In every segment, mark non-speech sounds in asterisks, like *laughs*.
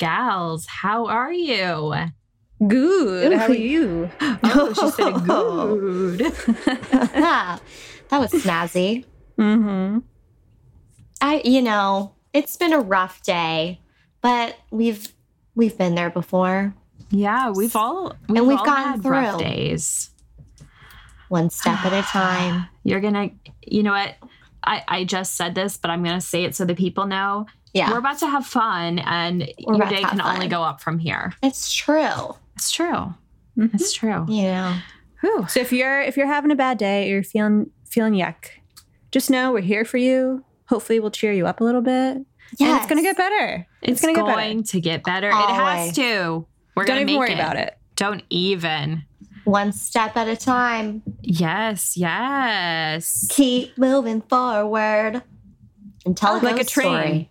my gals. How are you? Good. Ooh. How are you? *gasps* Oh, she said good. *laughs* that was snazzy. mm-hmm. I, you know, it's been a rough day, but we've we've been there before. Yeah, we've all we've, And we've all gotten had rough through. days. One step at a *sighs* time. You're gonna, you know what? I I just said this, but I'm gonna say it so the people know. Yeah, We're about to have fun, and We're your day can only go up from here. it's true. It's true. Mhm. It's true. Yeah. Whew. So if you're if you're having a bad day, or you're feeling feeling yuck, just know we're here for you. Hopefully, we'll cheer you up a little bit, Yeah. it's gonna get better. It's, gonna going get better. to get better. It has Always. to. We're Don't gonna even worry about it. Don't even. one step at a time. Yes, yes. Keep moving forward and tell Like a train. story.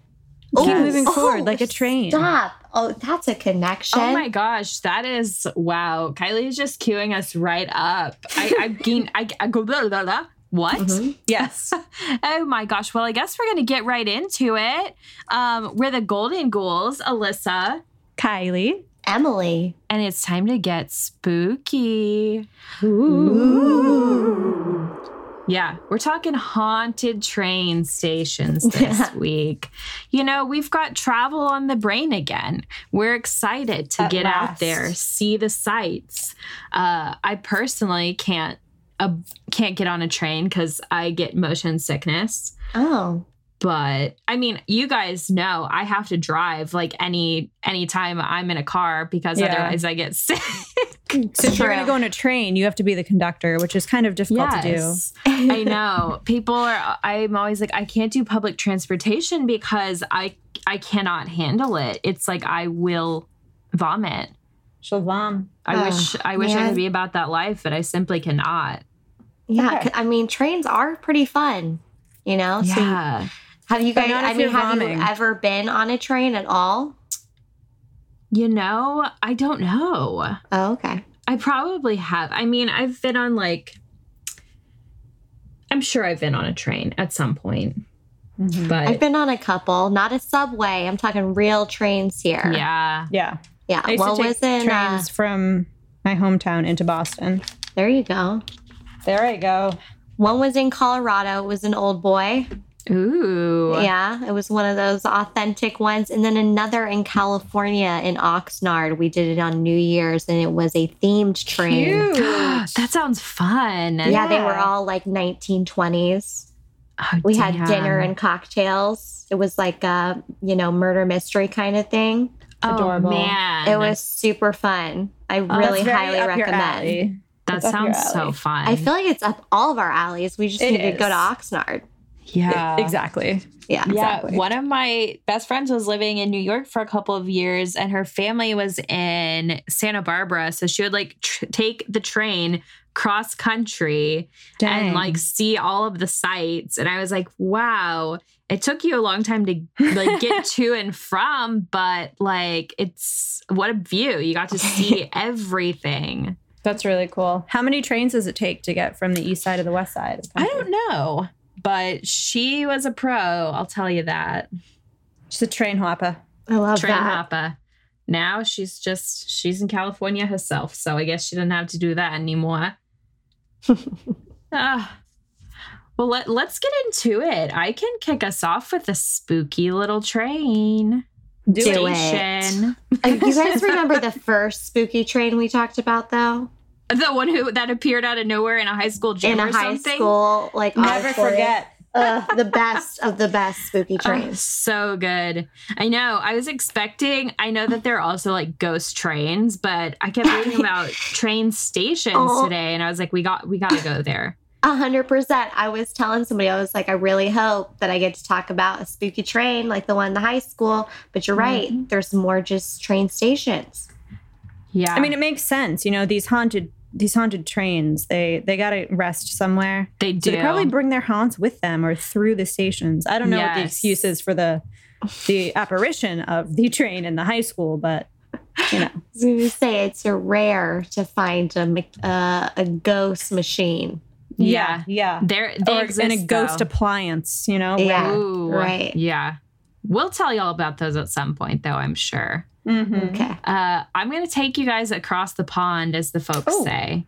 Keep Yes. moving forward like a train. Stop. Oh, that's a connection. Oh my gosh, that is wow. Kylie is just queuing us right up. I I *laughs* gain I, I go blah, blah, blah. What? Mhm. Yes. *laughs* Oh my gosh. Well, I guess we're gonna get right into it. Um, we're the Golden Ghouls, Alyssa, Kylie. Emily. and it's time to get spooky. Yeah, we're talking haunted train stations *laughs* this week. You know, we've got travel on the brain again. We're excited to At get out there, see the sights. Uh, I personally can't uh, can't get on a train because I get motion sickness. Oh, But I mean, you guys know I have to drive like any anytime I'm in a car because Yeah. otherwise I get *laughs* sick. So if you're gonna go on a train, you have to be the conductor, which is kind of difficult to do. I know. *laughs* People are I'm always like I can't do public transportation because I I cannot handle it. It's like I will vomit. Shalom. I Oh, wish I wish I could be about that life, but I simply cannot. yeah. Okay. I mean, trains are pretty fun. You know. So Yeah. Have you guys? not I mean, have vomiting. you ever been on a train at all? You know, I don't know. Oh, okay. I probably have. I mean, I've been on like I'm sure I've been on a train at some point. But I've been on a couple, not a subway. I'm talking real trains here. yeah. Yeah. Yeah. I used One to was take in. Uh, trains from my hometown into Boston. there you go. There I go. One was in Colorado. It was an old boy. Ooh. Yeah, it was one of those authentic ones. And then another in California in Oxnard. We did it on New Year's and it was a themed train. *gasps* that sounds fun. Yeah, they were all like 1920s. Oh, We had dinner and cocktails. It was like a, you know, murder mystery kind of thing. oh, adorable. man. It was super fun. I Oh, really very highly recommend. That That's up your sounds so fun. I feel like it's up all of our alleys. We just It need to go to Oxnard. Yeah. *laughs* Exactly. Yeah. Yeah, one of my best friends was living in New York for a couple of years, and her family was in Santa Barbara. So she would like tr- take the train cross country Dang. and like see all of the sights. And I was like, wow, it took you a long time to like get *laughs* to and from, but like it's what a view. You got to *laughs* see everything. That's really cool. How many trains does it take to get from the east side to the west side? of the I don't know, but she was a pro. I'll tell you that. She's a train hopper. I love Train that. hopper. Now she's just she's in California herself, so I guess she doesn't have to do that anymore. *laughs* Ah. well, let, let's get into it. I can kick us off with a spooky little train Do, Do it. it. station. Uh, you guys *laughs* remember the first spooky train we talked about, though? The one who that appeared out of nowhere in a high school gym In or a high something. school, like Never auditorium. forget. *laughs* Ugh, the best of the best spooky Oh, trains. so good. I know. I was expecting, I know that there are also like ghost trains, but I kept reading *laughs* about train stations Oh. today and I was like, we got we gotta go there. A hundred percent. I was telling somebody, I was like, I really hope that I get to talk about a spooky train like the one in the high school. But you're right. Mm-hmm. There's more just train stations. Yeah. I mean, it makes sense. You know, these haunted these haunted trains, they they gotta rest somewhere. they do. So they probably bring their haunts with them or through the stations. I don't know what the excuse is for the the apparition of the train in the high school, but you know, *laughs* I was going to say it's a rare to find a uh, a ghost machine. Yeah. yeah, They're they or exist, in a ghost though. appliance. You know, Yeah. Ooh, right. Yeah. We'll tell you all about those at some point, though, I'm sure. Mm-hmm. Okay. Uh, I'm going to take you guys across the pond, as the folks Oh. say,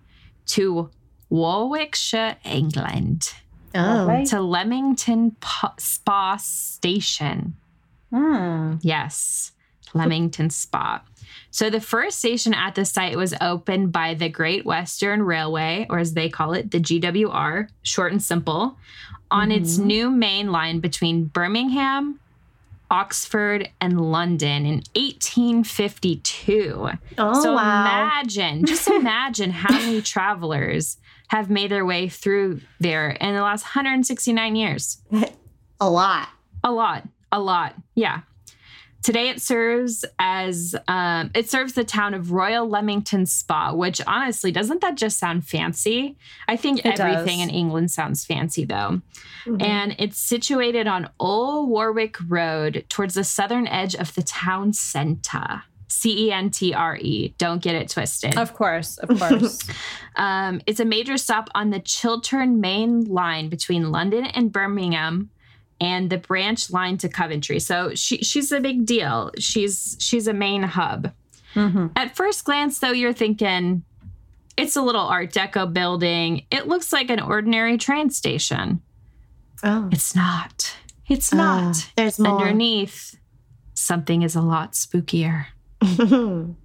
to Warwickshire, England, Oh. Right. to Leamington Po- Spa Station. Mm. Yes, Leamington Spa. So the first station at the site was opened by the Great Western Railway, or as they call it, the GWR, short and simple, on its Mhm. new main line between Birmingham, Oxford, and London in 1852. Oh, so wow. imagine, just *laughs* imagine how many travelers have made their way through there in the last 169 years. a lot. A lot, a lot. Yeah. Today it serves as um, it serves the town of Royal Leamington Spa, which honestly doesn't that just sound fancy? I think It everything does. in England sounds fancy though. Mhm. And it's situated on Old Warwick Road towards the southern edge of the town centre. C E N T R E. Don't get it twisted. Of course, of course. *laughs* *laughs* Um, it's a major stop on the Chiltern main line between London and Birmingham and the branch line to Coventry. So she, she's a big deal. She's she's a main hub. mm-hmm. At first glance, though, you're thinking it's a little Art Deco building. It looks like an ordinary train station. oh. It's not. It's Ah, not. there's more. Underneath, something is a lot spookier. *laughs*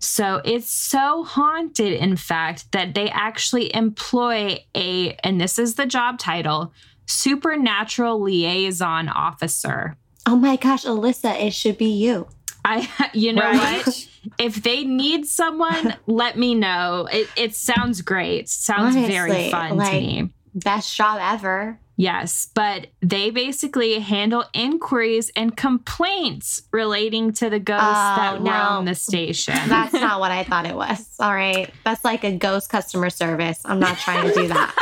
So it's so haunted, in fact, that they actually employ a, and this is the job title, supernatural liaison officer. oh my gosh, Alyssa, it should be you. I, *laughs* you know Right? what? If they need someone, *laughs* let me know. It, it sounds great. Sounds very Honestly, fun to me. Best job ever. Yes, but they basically handle inquiries and complaints relating to the ghosts Oh, that no. roam the station. That's not what I *laughs* thought it was. All right. That's like a ghost customer service. I'm not trying to do that.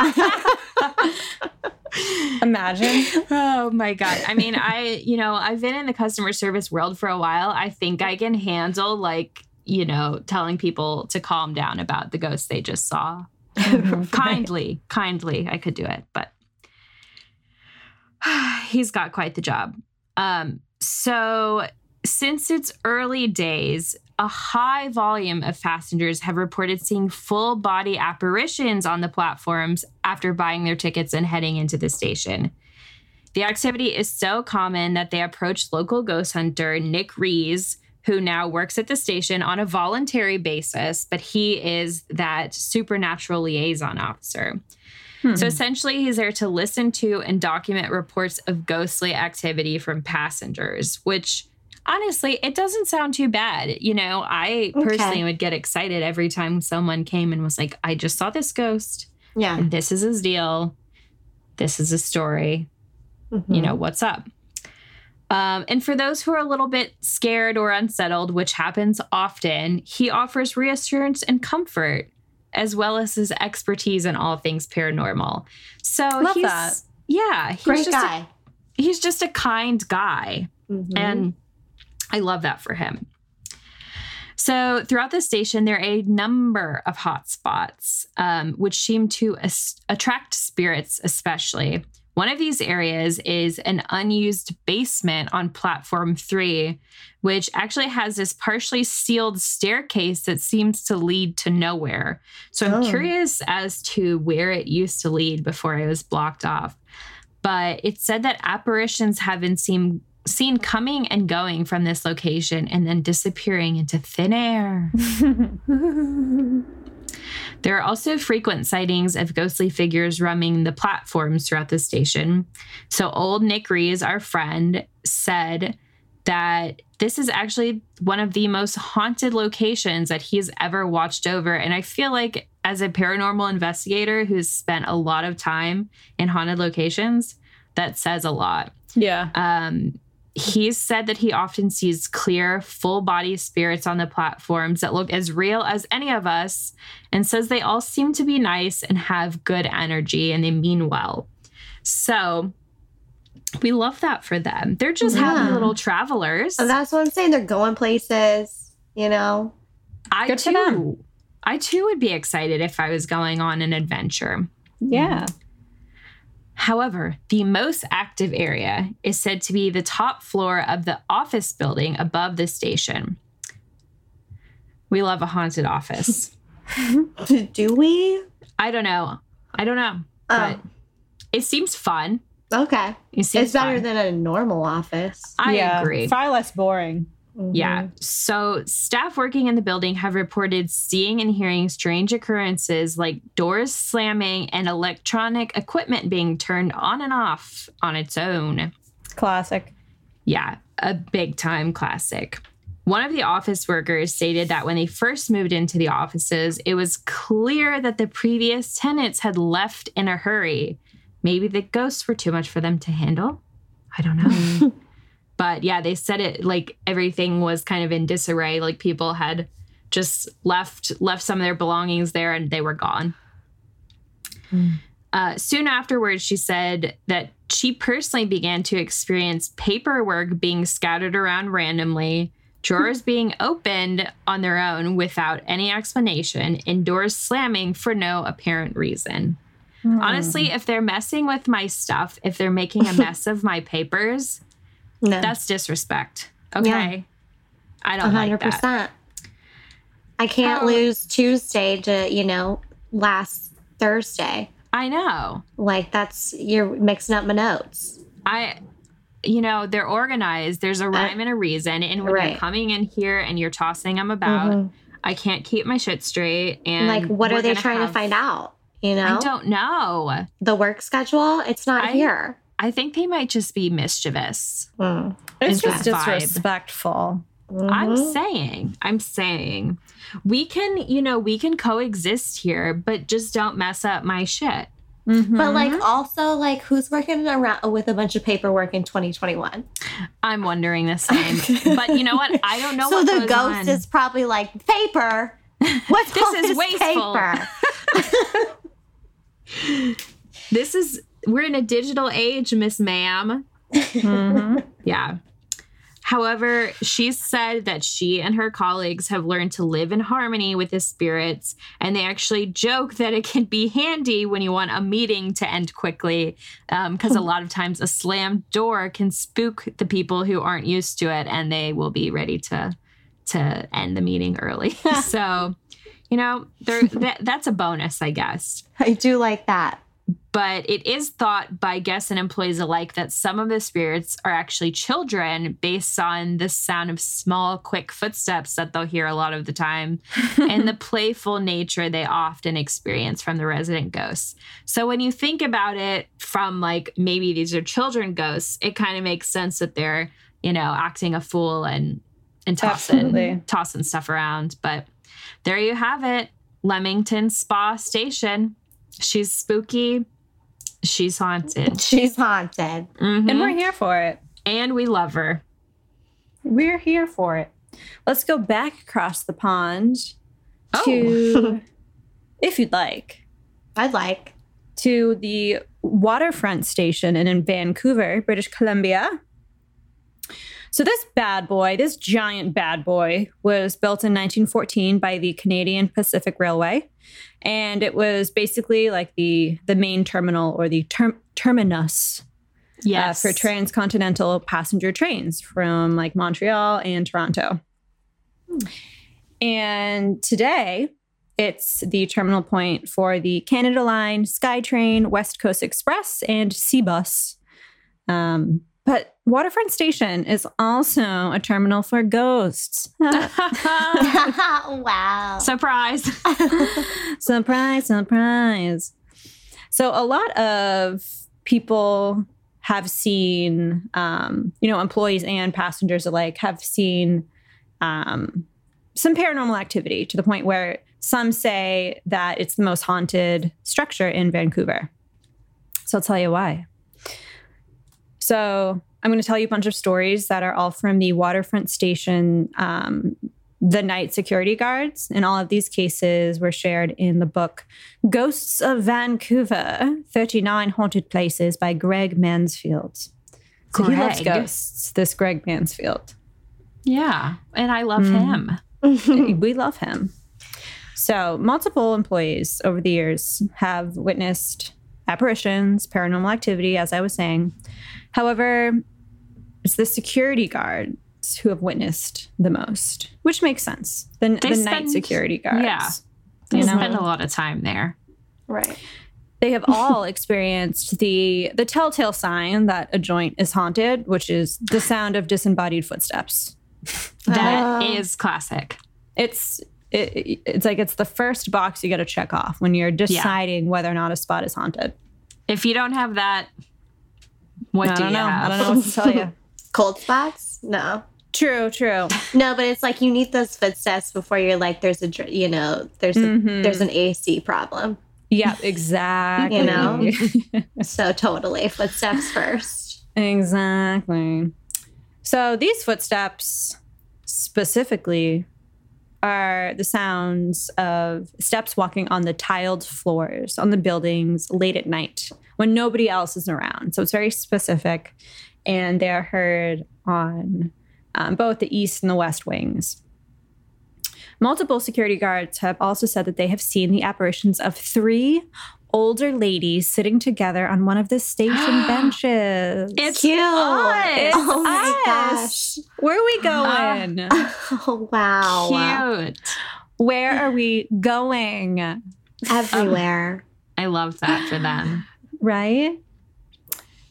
Imagine. Oh my God. I mean, I, you know, I've been in the customer service world for a while. I think I can handle, like, you know, telling people to calm down about the ghost they just saw. *laughs* kindly, kindly, I could do it, but *sighs* he's got quite the job. Um, so, since its early days, a high volume of passengers have reported seeing full body apparitions on the platforms after buying their tickets and heading into the station. The activity is so common that they approached local ghost hunter Nick Rees, who now works at the station on a voluntary basis, but he is that supernatural liaison officer. Hmm. So essentially, he's there to listen to and document reports of ghostly activity from passengers, which honestly, it doesn't sound too bad. You know, I Okay. personally would get excited every time someone came and was like, I just saw this ghost, yeah. and this is his deal. This is a story. You Mhm. know, what's up? Um, and for those who are a little bit scared or unsettled, which happens often, he offers reassurance and comfort, as well as his expertise in all things paranormal. So Love he's that. yeah, he's Great just guy. A, he's just a kind guy, Mhm. and I love that for him. So throughout the station, there are a number of hot spots, um, which seem to as- attract spirits, especially. One of these areas is an unused basement on platform three, which actually has this partially sealed staircase that seems to lead to nowhere. So I'm Oh. curious as to where it used to lead before it was blocked off. But it said that apparitions have been seen seen coming and going from this location and then disappearing into thin air. *laughs* There are also frequent sightings of ghostly figures roaming the platforms throughout the station. So, old Nick Rees, our friend, said that this is actually one of the most haunted locations that he's ever watched over. And I feel like, as a paranormal investigator who's spent a lot of time in haunted locations, that says a lot. yeah. Um, he's said that he often sees clear, full body spirits on the platforms that look as real as any of us and says they all seem to be nice and have good energy and they mean well. So we love that for them. They're just happy Yeah. little travelers. So that's what I'm saying. They're going places, you know. I Good for them. too. I too would be excited if I was going on an adventure. Yeah. However, the most active area is said to be the top floor of the office building above the station. We love a haunted office. *laughs* Do we? I don't know. I don't know. Oh. But Oh, it seems fun. okay. It seems It's better fun. than a normal office. I yeah, agree. Far less boring. Yeah. Mm-hmm. So, staff working in the building have reported seeing and hearing strange occurrences like doors slamming and electronic equipment being turned on and off on its own. Classic. Yeah, a big time classic. One of the office workers stated that when they first moved into the offices, it was clear that the previous tenants had left in a hurry. Maybe the ghosts were too much for them to handle. I don't know. *laughs* but yeah, they said it like everything was kind of in disarray. Like people had just left left some of their belongings there and they were gone. Uh, soon afterwards, she said that she personally began to experience paperwork being scattered around randomly, drawers *laughs* being opened on their own without any explanation, and doors slamming for no apparent reason. Honestly, if they're messing with my stuff, if they're making a mess of my papers, No. that's disrespect. Okay. Yeah. I don't like that. I can't How- lose Tuesday to, you know, last Thursday. I know. Like that's you're mixing up my notes. I, you know, they're organized. There's a rhyme and a reason. And when Uh, Right. you're coming in here and you're tossing them about, Mhm. I can't keep my shit straight. And like what we're they trying have- to find out? You know? I don't know. the work schedule, it's not I- here. I think they might just be mischievous. Mm. It's It's just that vibe. disrespectful. I'm Mhm. saying, I'm saying, we can, you know, we can coexist here, but just don't mess up my shit. But like Mm-hmm. also like who's working around with a bunch of paperwork in 2021? I'm wondering the same. *laughs* but you know what? I don't know so what the goes ghost on. is probably like paper. *laughs* What's This all is this wasteful." paper? *laughs* This is we're in a digital age, Miss Ma'am. Mhm. Yeah. However, she said that she and her colleagues have learned to live in harmony with the spirits, and they actually joke that it can be handy when you want a meeting to end quickly, because a lot of times a slammed door can spook the people who aren't used to it, and they will be ready to to end the meeting early. *laughs* so, you know, there that, that's a bonus, I guess I do like that. But it is thought by guests and employees alike that some of the spirits are actually children based on the sound of small, quick footsteps that they'll hear a lot of the time *laughs* and the playful nature they often experience from the resident ghosts. So when you think about it from like maybe these are children ghosts, it kind of makes sense that they're, you know, acting a fool and and tossing Absolutely. tossing stuff around. But there you have it. Leamington Spa Station. She's spooky. She's haunted. She's haunted. Mhm. And we're here for it. and we love her. We're here for it. Let's go back across the pond Oh. to, *laughs* if you'd like, I'd like. to the waterfront station in, in Vancouver, British Columbia. So, this bad boy, this giant bad boy, was built in 1914 by the Canadian Pacific Railway. And it was basically like the, the main terminal or the term, terminus uh, Yes. for transcontinental passenger trains from like Montreal and Toronto. And today, it's the terminal point for the Canada Line, SkyTrain, West Coast Express, and Seabus. Um, but Waterfront Station is also a terminal for ghosts. *laughs* wow. Surprise. *laughs* surprise, surprise. So a lot of people have seen, um, you know, employees and passengers alike have seen um, some paranormal activity to the point where some say that it's the most haunted structure in Vancouver. So I'll tell you why. So I'm going to tell you a bunch of stories that are all from the waterfront station um, the night security guards. And all of these cases were shared in the book Ghosts of Vancouver 39 Haunted Places by Greg Mansfield. So he loves ghosts, this Greg Mansfield. yeah. And I love Mhm. him. *laughs* we love him. So, multiple employees over the years have witnessed apparitions, paranormal activity, as I was saying. However, it's the security guards who have witnessed the most, which makes sense. The, They the spend- night security guards. yeah. You You know? spend a lot of time there. Right. They have *laughs* all experienced the the telltale sign that a joint is haunted, which is the sound of disembodied footsteps. That ah. is Oh. classic. It's it, it's like it's the first box you got to check off when you're deciding whether or not a spot is haunted. If you don't have that, what I do don't you know. have? I don't know what to tell you. *laughs* Cold spots? No. True, true. No, but it's like you need those footsteps before you're like, there's a, you know, there's a, Mhm. there's an AC problem. Yeah, exactly. You know? *laughs* So totally footsteps first. exactly. So these footsteps specifically are the sounds of steps walking on the tiled floors on the buildings late at night when nobody else is around. So it's very specific, and they are heard on um, both the east and the west wings. Multiple security guards have also said that they have seen the apparitions of three older ladies sitting together on one of the station *gasps* benches. It's Cute. It's oh my us. Where are we uh-huh. going? *laughs* Oh, wow. cute. Where are we going? Everywhere. Um, I love that for them. *gasps* Right?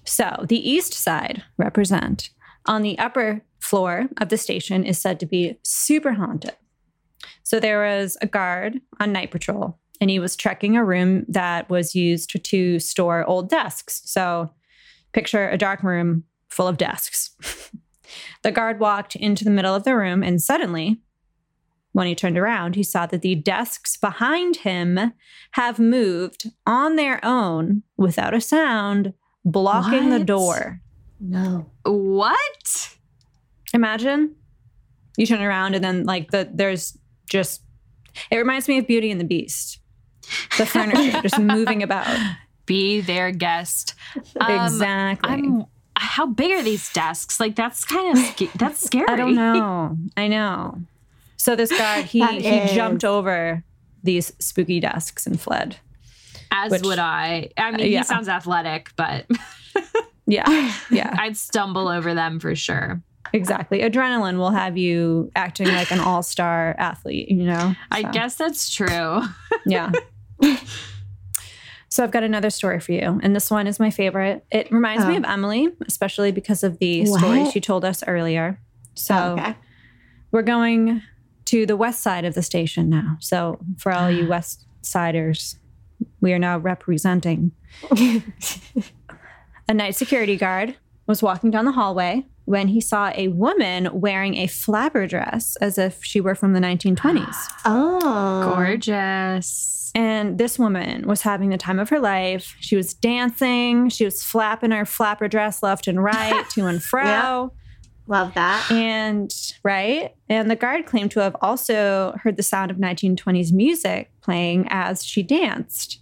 So, the east side represent on the upper floor of the station is said to be super haunted. So, there was a guard on night patrol and he was checking a room that was used to store old desks. So, picture a dark room full of desks. *laughs* the guard walked into the middle of the room and suddenly, when he turned around, he saw that the desks behind him have moved on their own without a sound, blocking the door. no. What? Imagine you turn around and then like the there's just it reminds me of Beauty and the Beast. The furniture just moving about. *laughs* Be their guest. Um, exactly. I'm. How big are these desks? Like that's kind of sca- *laughs* that's scary. I don't know. I know. So this guard he he is- jumped over these spooky desks and fled. As Which- would I. I mean, yeah. he sounds athletic, but *laughs* Yeah. Yeah. I'd stumble over them for sure. Exactly. Adrenaline will have you acting like an all-star athlete, you know? I guess that's true. Yeah. *laughs* so I've got another story for you. And this one is my favorite. It reminds me Oh. of Emily, especially because of the story she told us earlier. So Oh, okay. we're going to the west side of the station now. So for all you *gasps* west siders, we are now representing *laughs* a night security guard was walking down the hallway when he saw a woman wearing a flapper dress as if she were from the 1920s. *gasps* Oh. Gorgeous. And this woman was having the time of her life. She was dancing, she was flapping her flapper dress left and right, *laughs* to and fro. Yeah. Love that. And right. And the guard claimed to have also heard the sound of 1920s music playing as she danced.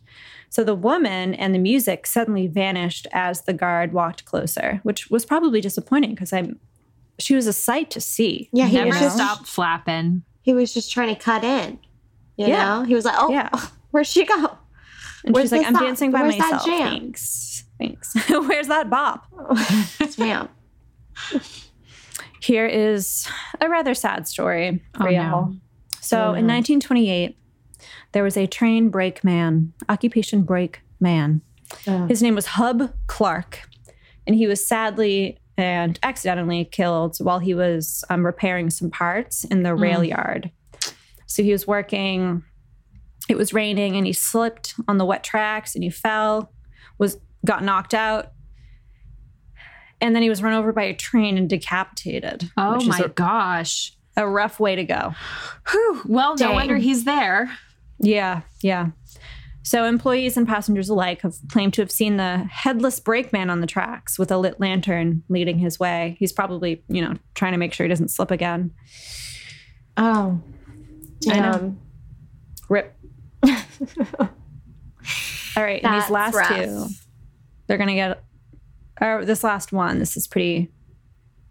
So the woman and the music suddenly vanished as the guard walked closer, which was probably disappointing because I'm she was a sight to see. Yeah, he Never was just stop flapping. he was just trying to cut in. You Yeah. know? He was like, Oh, Yeah. *laughs* where'd she go? And Where's she's like, I'm song? dancing by Where's that myself. jam?" Thanks. Thanks. *laughs* Where's that bop? *laughs* Damn. Here is a rather sad story for Oh, y'all. no. So Oh, in 1928, there was a train brake man, occupation brake man. Oh. His name was Hub Clark, and he was sadly and accidentally killed while he was um, repairing some parts in the rail yard. So he was working. It was raining, and he slipped on the wet tracks, and he fell, was got knocked out, and then he was run over by a train and decapitated. Oh my a, gosh. a rough way to go. Whew. Well, no Dang. wonder he's there. Yeah, yeah. So employees and passengers alike have claimed to have seen the headless brakeman on the tracks with a lit lantern leading his way. He's probably, you know, trying to make sure he doesn't slip again. Oh. Damn. Rip. *laughs* All right, and these last rough. two, they're gonna get. Or this last one, this is pretty,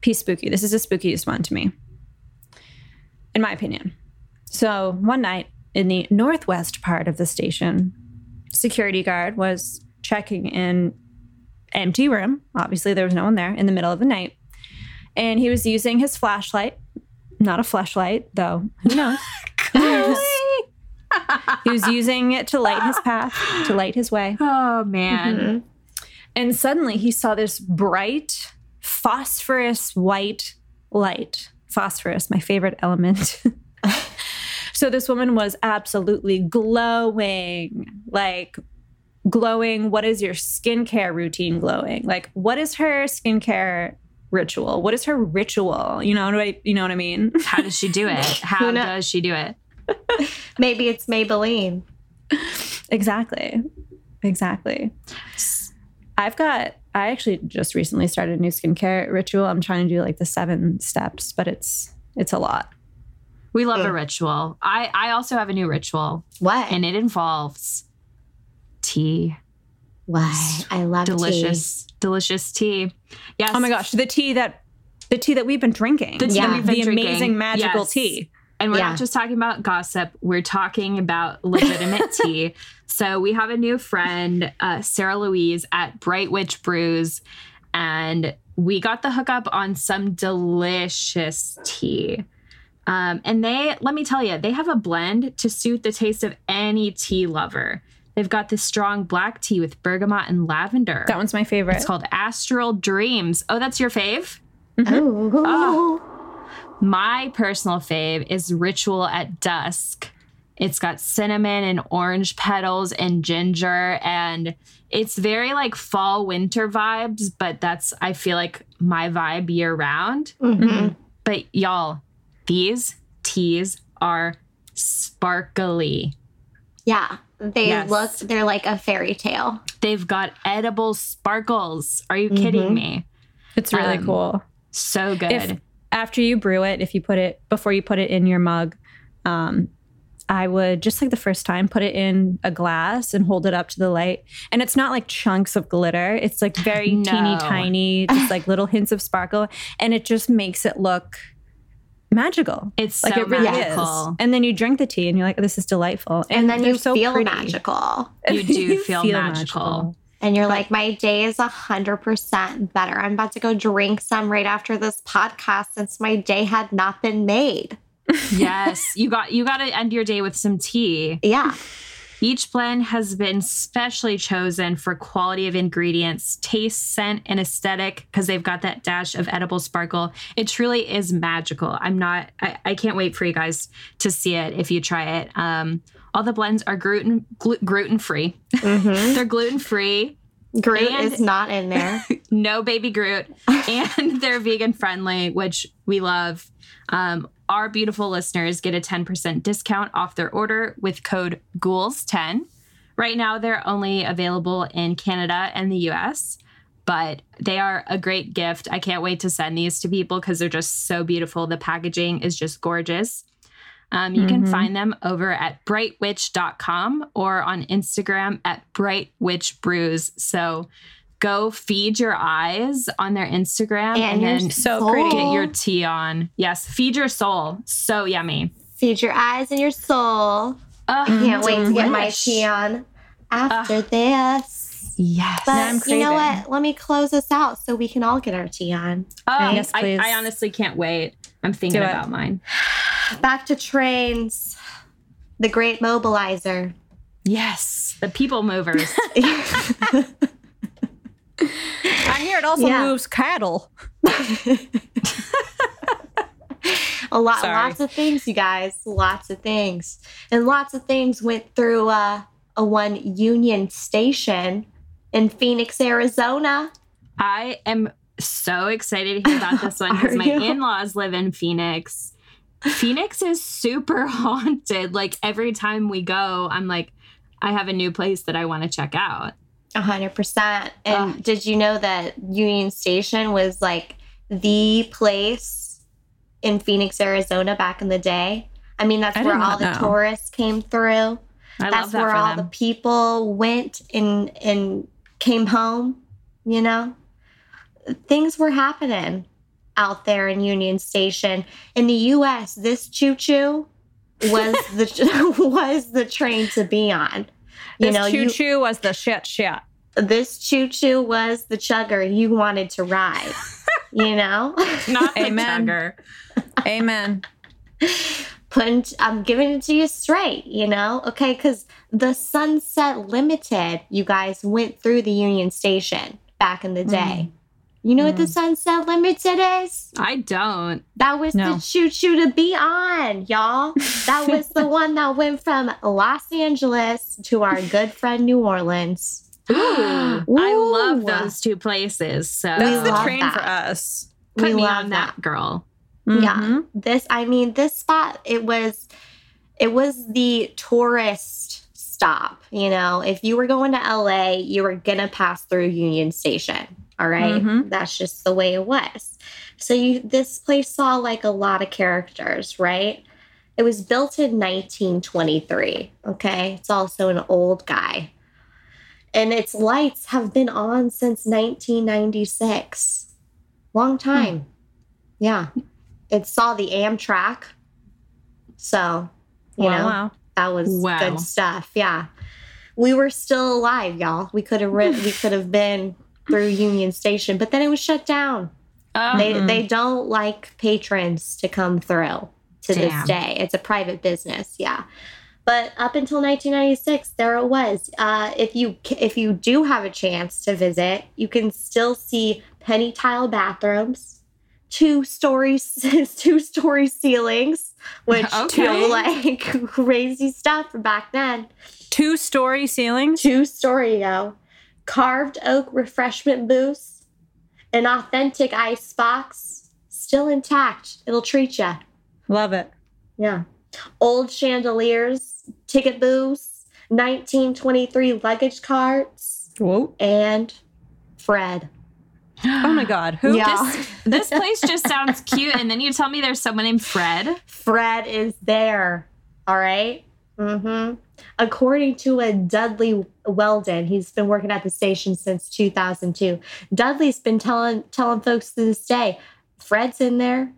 pretty spooky. This is the spookiest one to me, in my opinion. So one night in the northwest part of the station, security guard was checking in empty room. Obviously, there was no one there in the middle of the night. And he was using his flashlight, not a flashlight, though. Who knows? *laughs* he was using it to light his path, to light his way. Oh man. Mhm. And suddenly he saw this bright, phosphorus white light. Phosphorus, my favorite element. *laughs* so this woman was absolutely glowing, like glowing. What is your skincare routine glowing? Like, what is her skincare ritual? What is her ritual? You know what I, you know what I mean? *laughs* How does she do it? How *laughs* does she do it? *laughs* Maybe it's Maybelline. Exactly. Exactly. I've got I actually just recently started a new skincare ritual. I'm trying to do like the seven steps, but it's it's a lot. We love a Mm. ritual. I I also have a new ritual, What? and it involves tea. Why? I love Delicious, delicious tea. Yes. Oh my gosh, the tea that the tea that we've been drinking. The tea Yeah. that we've been the drinking. amazing magical Yes. tea. And we're Yeah. not just talking about gossip, we're talking about legitimate *laughs* tea. So we have a new friend, uh, Sarah Louise at Bright Witch Brews, and we got the hookup on some delicious tea. Um, and they, let me tell you, they have a blend to suit the taste of any tea lover. They've got this strong black tea with bergamot and lavender. That one's my favorite. It's called Astral Dreams. Oh, that's your fave? Oh. My personal fave is Ritual at Dusk. It's got cinnamon and orange petals and ginger, and it's very like fall winter vibes, but that's, I feel like, my vibe year round. Mhm. But y'all, these teas are sparkly. Yeah. They Yes. look, they're like a fairy tale. They've got edible sparkles. Are you kidding Mhm. me? It's really Um, cool. So good. If after you brew it, if you put it before you put it in your mug, um, I would just like the first time put it in a glass and hold it up to the light. And it's not like chunks of glitter. It's like very *laughs* teeny tiny, just like little hints of sparkle. And it just makes it look magical. it's Like so it really magical. is. And then you drink the tea and you're like, this is delightful. And, then you so feel pretty. magical. *laughs* You do feel magical. And you're like, my day is 100% better. I'm about to go drink some right after this podcast since my day had not been made. *laughs* *laughs* yes, you got you got to end your day with some tea. Yeah. Each blend has been specially chosen for quality of ingredients, taste, scent, and aesthetic because they've got that dash of edible sparkle. It truly is magical. I'm not. I, I can't wait for you guys to see it if you try it. Um, all the blends are gluten glu- gluten free. Mhm. *laughs* They're gluten free. Groot And- is not in there. *laughs* no baby Groot, *laughs* and they're vegan friendly, which we love. Um, our beautiful listeners get a 10% discount off their order with code GHOULS10. Right now, they're only available in Canada and the US, but they are a great gift. I can't wait to send these to people because they're just so beautiful. The packaging is just gorgeous. Um, you can Mhm. find them over at brightwitch.com or on Instagram at brightwitchbrews. So go feed your eyes on their Instagram and, And your then So soul. pretty. get your tea on. Yes, feed your soul. So yummy. Feed your eyes and your soul. Oh, Can't wait to get my tea on after this. Yes. But I'm you know what? Let me close us out so we can all get our tea on. Oh, Yes, I, please. I honestly can't wait. I'm thinking Do it. about mine. Back to trains. The great mobilizer. Yes, the people movers. *laughs* *laughs* I hear it also Yeah. moves cattle. *laughs* a lot Sorry. lots of things you guys lots of things and lots of things went through uh, a one union station in phoenix arizona I am so excited to hear about this one *laughs* because my in laws live in Phoenix. Phoenix is super *laughs* haunted. Like every time we go, I'm like, I have a new place that I want to check out. 100% and did you know that union station was like the place in phoenix arizona back in the day? I mean that's I where all the know. tourists came through. I that's that where all them. the people went and and came home you know? Things were happening out there in union station. In the us this choo-choo was the *laughs* *laughs* was the train to be on you This know choo choo was the shit shit. this choo choo was the chugger you wanted to ride. *laughs* you know? Not the Amen. chugger. Amen. Putting, I'm giving it to you straight, you know? Okay, because the Sunset Limited, you guys went through the Union Station back in the mm. day. You know what the Sunset Limited is? I don't. That was No. the choo choo to be on, y'all. That *laughs* was the one that went from Los Angeles to our good friend New Orleans. *gasps* Ooh, I love those two places. So That's the train that. for us. put we me love on that, girl. Yeah. Mhm. This, I mean, this spot, it was, it was the tourist stop. You know, if you were going to LA, you were gonna pass through Union Station. All right? Mhm. that's just the way it was. So you, this place saw like a lot of characters, right? It was built in 1923. Okay, it's also an old guy, and its lights have been on since 1996. Long time. Yeah. It saw the Amtrak. So, you Wow. know, wow. that was Wow. good stuff. Yeah. We were still alive, y'all. We could have re- we could have been through Union Station, but then it was shut down. Oh, They they don't like patrons to come through to this day. It's a private business, yeah. But up until 1996, there it was. Uh, if you if you do have a chance to visit, you can still see penny tile bathrooms, two stories, *laughs* two story ceilings, which *laughs* Okay. feel like *laughs* crazy stuff back then. Two story ceilings. Two story yo, carved oak refreshment booths, an authentic ice box, still intact. It'll treat you. Love it. Yeah. Old chandeliers, ticket booths, 1923 luggage carts, Whoa. and Fred. Oh my God. Who? Yeah. This *laughs* place just sounds cute, and then you tell me there's someone named Fred. Fred is there. All right. Mm-hmm. According to a Dudley Weldon, he's been working at the station since 2002. Dudley's been telling telling folks to this day, Fred's in there.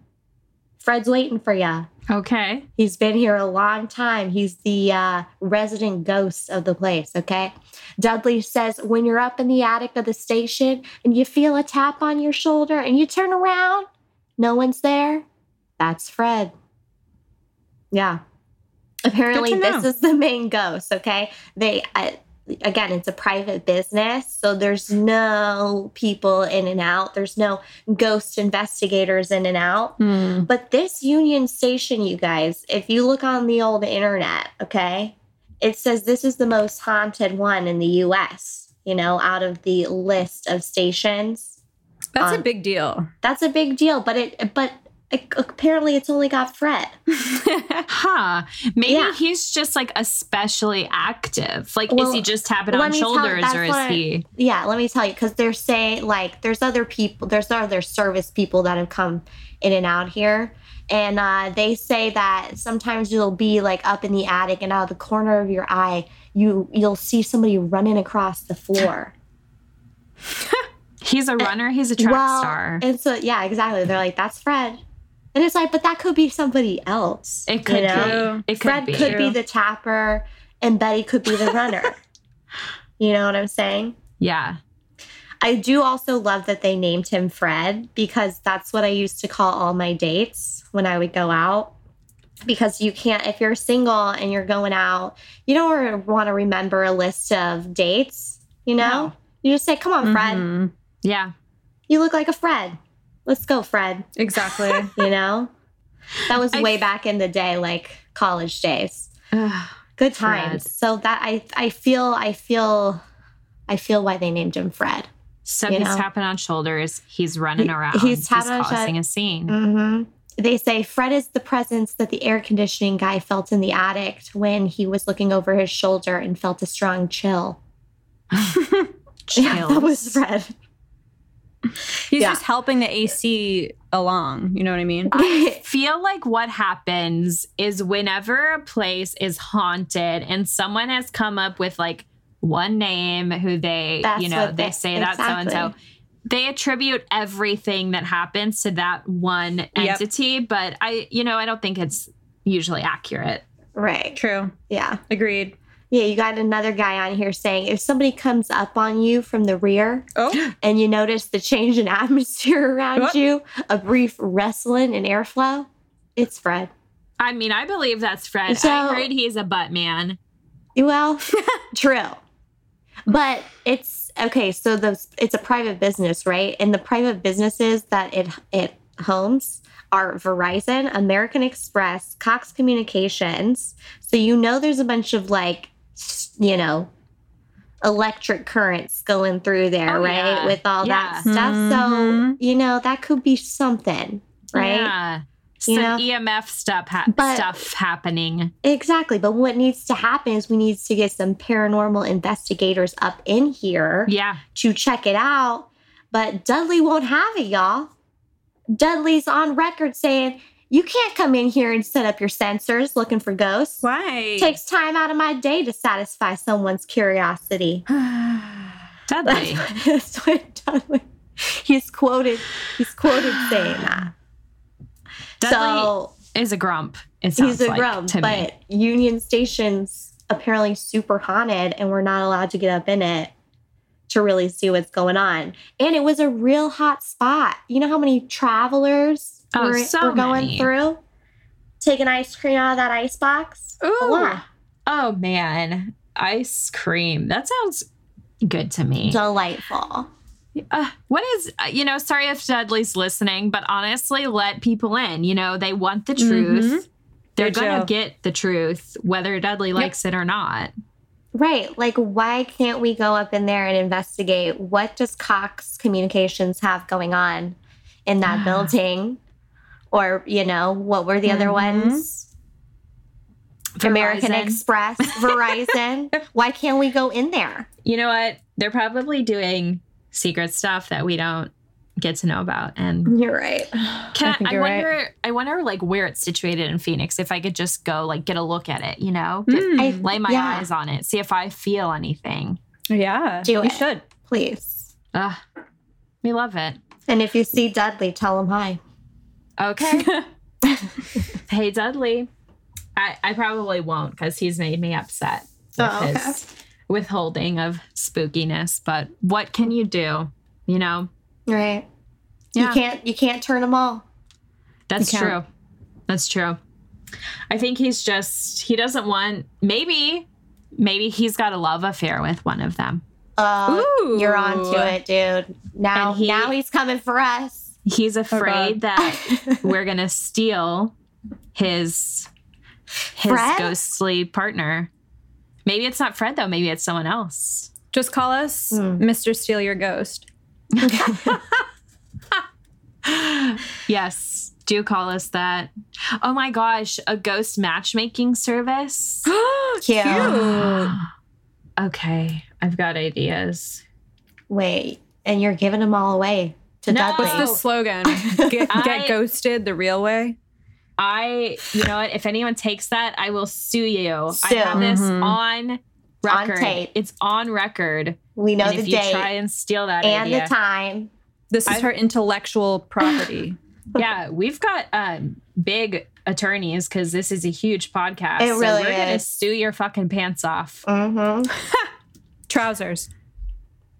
Fred's waiting for ya. Okay. He's been here a long time. He's the uh, resident ghost of the place, okay? Dudley says when you're up in the attic of the station and you feel a tap on your shoulder and you turn around, no one's there. That's Fred. Yeah. Apparently, this is the main ghost, okay? They, uh, again, it's a private business, so there's no people in and out, there's no ghost investigators in and out. Hmm. But this Union Station, you guys, if you look on the old internet, okay, it says this is the most haunted one in the US, you know, out of the list of stations. That's a Um, big deal. That's a big deal, but it, but it, apparently it's only got Fred. *laughs* Huh. Maybe Yeah. he's just like especially active. Like, is he just tapping on shoulders that's or is what- he? Yeah, let me tell you, because they're saying like there's other people, there's other service people that have come in and out here. And uh, they say that sometimes you'll be like up in the attic and out of the corner of your eye, you you'll see somebody running across the floor. *laughs* *laughs* He's a runner. He's a track well, star. And so yeah, exactly. They're like, that's Fred. And it's like, but that could be somebody else. It could you know? True. It could Fred be. could be the tapper and Betty could be the runner. *laughs* you know what I'm saying? yeah. I do also love that they named him Fred because that's what I used to call all my dates when I would go out. Because you can't, if you're single and you're going out, you don't want to remember a list of dates, you know? No. You just say, come on, Fred. Mhm. Yeah. You look like a Fred. Let's go, Fred. Exactly. *laughs* You know? That was way back in the day, like college days. Good Fred. times. So that I I feel I feel I feel why they named him Fred. So You he's know? tapping on shoulders. He's running He- around. he's tapping causing a scene. hmm They say Fred is the presence that the air conditioning guy felt in the attic when he was looking over his shoulder and felt a strong chill. *laughs* *laughs* Yeah, that was Fred. *laughs* He's Yeah. just helping the AC along. You know what I mean? I feel like what happens is whenever a place is haunted and someone has come up with like one name who they, That's you know, they they- say that so and so, they attribute everything that happens to that one entity. But I, you know, I don't think it's usually accurate. right. True. Yeah. Agreed. Yeah, you got another guy on here saying if somebody comes up on you from the rear Oh, *gasps* and you notice the change in *laughs* atmosphere around What? you, a brief rustling in airflow, it's Fred. I mean, I believe that's Fred. So- I heard he's a butt man. Well, *laughs* true. But it's okay, so the it's a private business, right? And the private businesses that it it homes are Verizon, American Express, Cox Communications. So you know there's a bunch of like s- you know electric currents going through there, Oh, right? yeah. With all Yeah. that stuff. So, Mhm. you know, that could be something, right? Yeah. You Some know? EMF stuff ha- But- stuff happening. Exactly. But what needs to happen is we need to get some paranormal investigators up in here Yeah. to check it out. But Dudley won't have it, y'all. Dudley's on record saying, you can't come in here and set up your sensors looking for ghosts. why? Takes time out of my day to satisfy someone's curiosity. *sighs* Dudley. *laughs* That's what Dudley. He's quoted. He's quoted saying that. Dudley so is a grump. It he's a like grump, to me. but Union Station's apparently super haunted, and we're not allowed to get up in it to really see what's going on. And it was a real hot spot. You know how many travelers Oh, were, so were going many. through? Taking ice cream out of that ice box. Ooh. Oh man, ice cream. That sounds good to me. Delightful. Uh, what is uh, you know? Sorry if Dudley's listening, but honestly, let people in. You know, they want the truth. They're Good gonna get the truth, whether Dudley likes it or not. Right. Like, why can't we go up in there and investigate what does Cox Communications have going on in that building? Or, you know, what were the other Mhm. ones? American Express, *laughs* Verizon. why can't we go in there? You know what? They're probably doing secret stuff that we don't get to know about. And You're right. *sighs* can I, think I, you're right. wonder? I wonder like where it's situated in Phoenix. If I could just go like get a look at it, you know, Get- Mm. I, lay my yeah, eyes on it, see if I feel anything. yeah, Do you it. should. Please. Ugh, we love it. And if you see Dudley, tell him hi. Okay. *laughs* hey Dudley. I, I probably won't because he's made me upset with Oh, okay. his withholding of spookiness. But what can you do? You know, Right. Yeah. You can't you can't turn them all. that's true. That's true. I think he's just he doesn't want maybe maybe he's got a love affair with one of them. Oh, Ooh. you're on to it, dude. Now he- now he's coming for us. He's afraid that *laughs* we're gonna steal his his Fred? ghostly partner. Maybe it's not Fred though. Maybe it's someone else. Just call us Hmm. Mr. Steal Your Ghost. *laughs* Yes, do call us that. Oh my gosh, a ghost matchmaking service. *gasps* Cute. *gasps* okay, I've got ideas. Wait, and you're giving them all away to No. Dudley. What's the slogan? *laughs* Get, I- get ghosted the real way. I, you know what? If anyone takes that, I will sue you. I Sue. have this Mhm. on record. tape. It's on record. we know and the if you date try and steal that and idea, the time. This is I- her intellectual property. *laughs* yeah, we've got um, big attorneys because this is a huge podcast. It so really we're gonna is. sue your fucking pants off. Mm-hmm. *laughs* Trousers.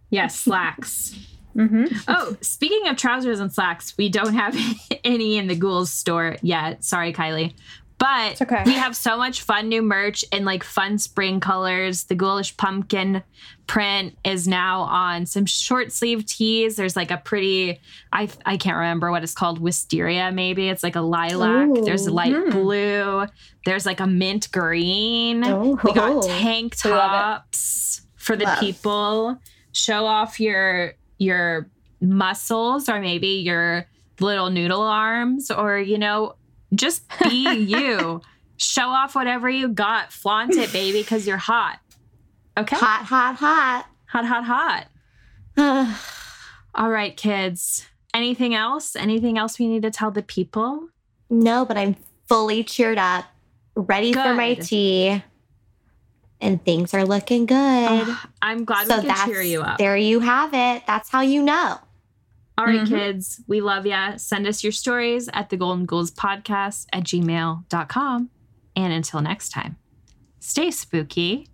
Yes, slacks. Mm-hmm. Oh, speaking of trousers and slacks, we don't have *laughs* any in the Ghouls store yet. Sorry, Kylie. But okay. we have so much fun new merch in like fun spring colors. The Ghoulish pumpkin print is now on some short sleeve tees. There's like a pretty, I I can't remember what it's called, wisteria maybe. It's like a lilac. There's Ooh. light Hmm. blue. There's like a mint green. Oh. We got tank love it. tops for the Love. people. Show off your your muscles or maybe your little noodle arms or you know just be *laughs* you. Show off whatever you got. Flaunt it, baby, because you're hot. Okay. Hot, hot, hot. hot, hot, hot. *sighs* All right, kids. Anything else? Anything else we need to tell the people? no, but I'm fully cheered up, ready for my tea, and things are looking good. Oh, I'm glad so we cheer you up. There you have it. That's how you know. All right, mm-hmm. kids, we love ya. Send us your stories at the Golden Ghouls Podcast at gmail.com. And until next time, stay spooky.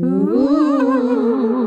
Ooh.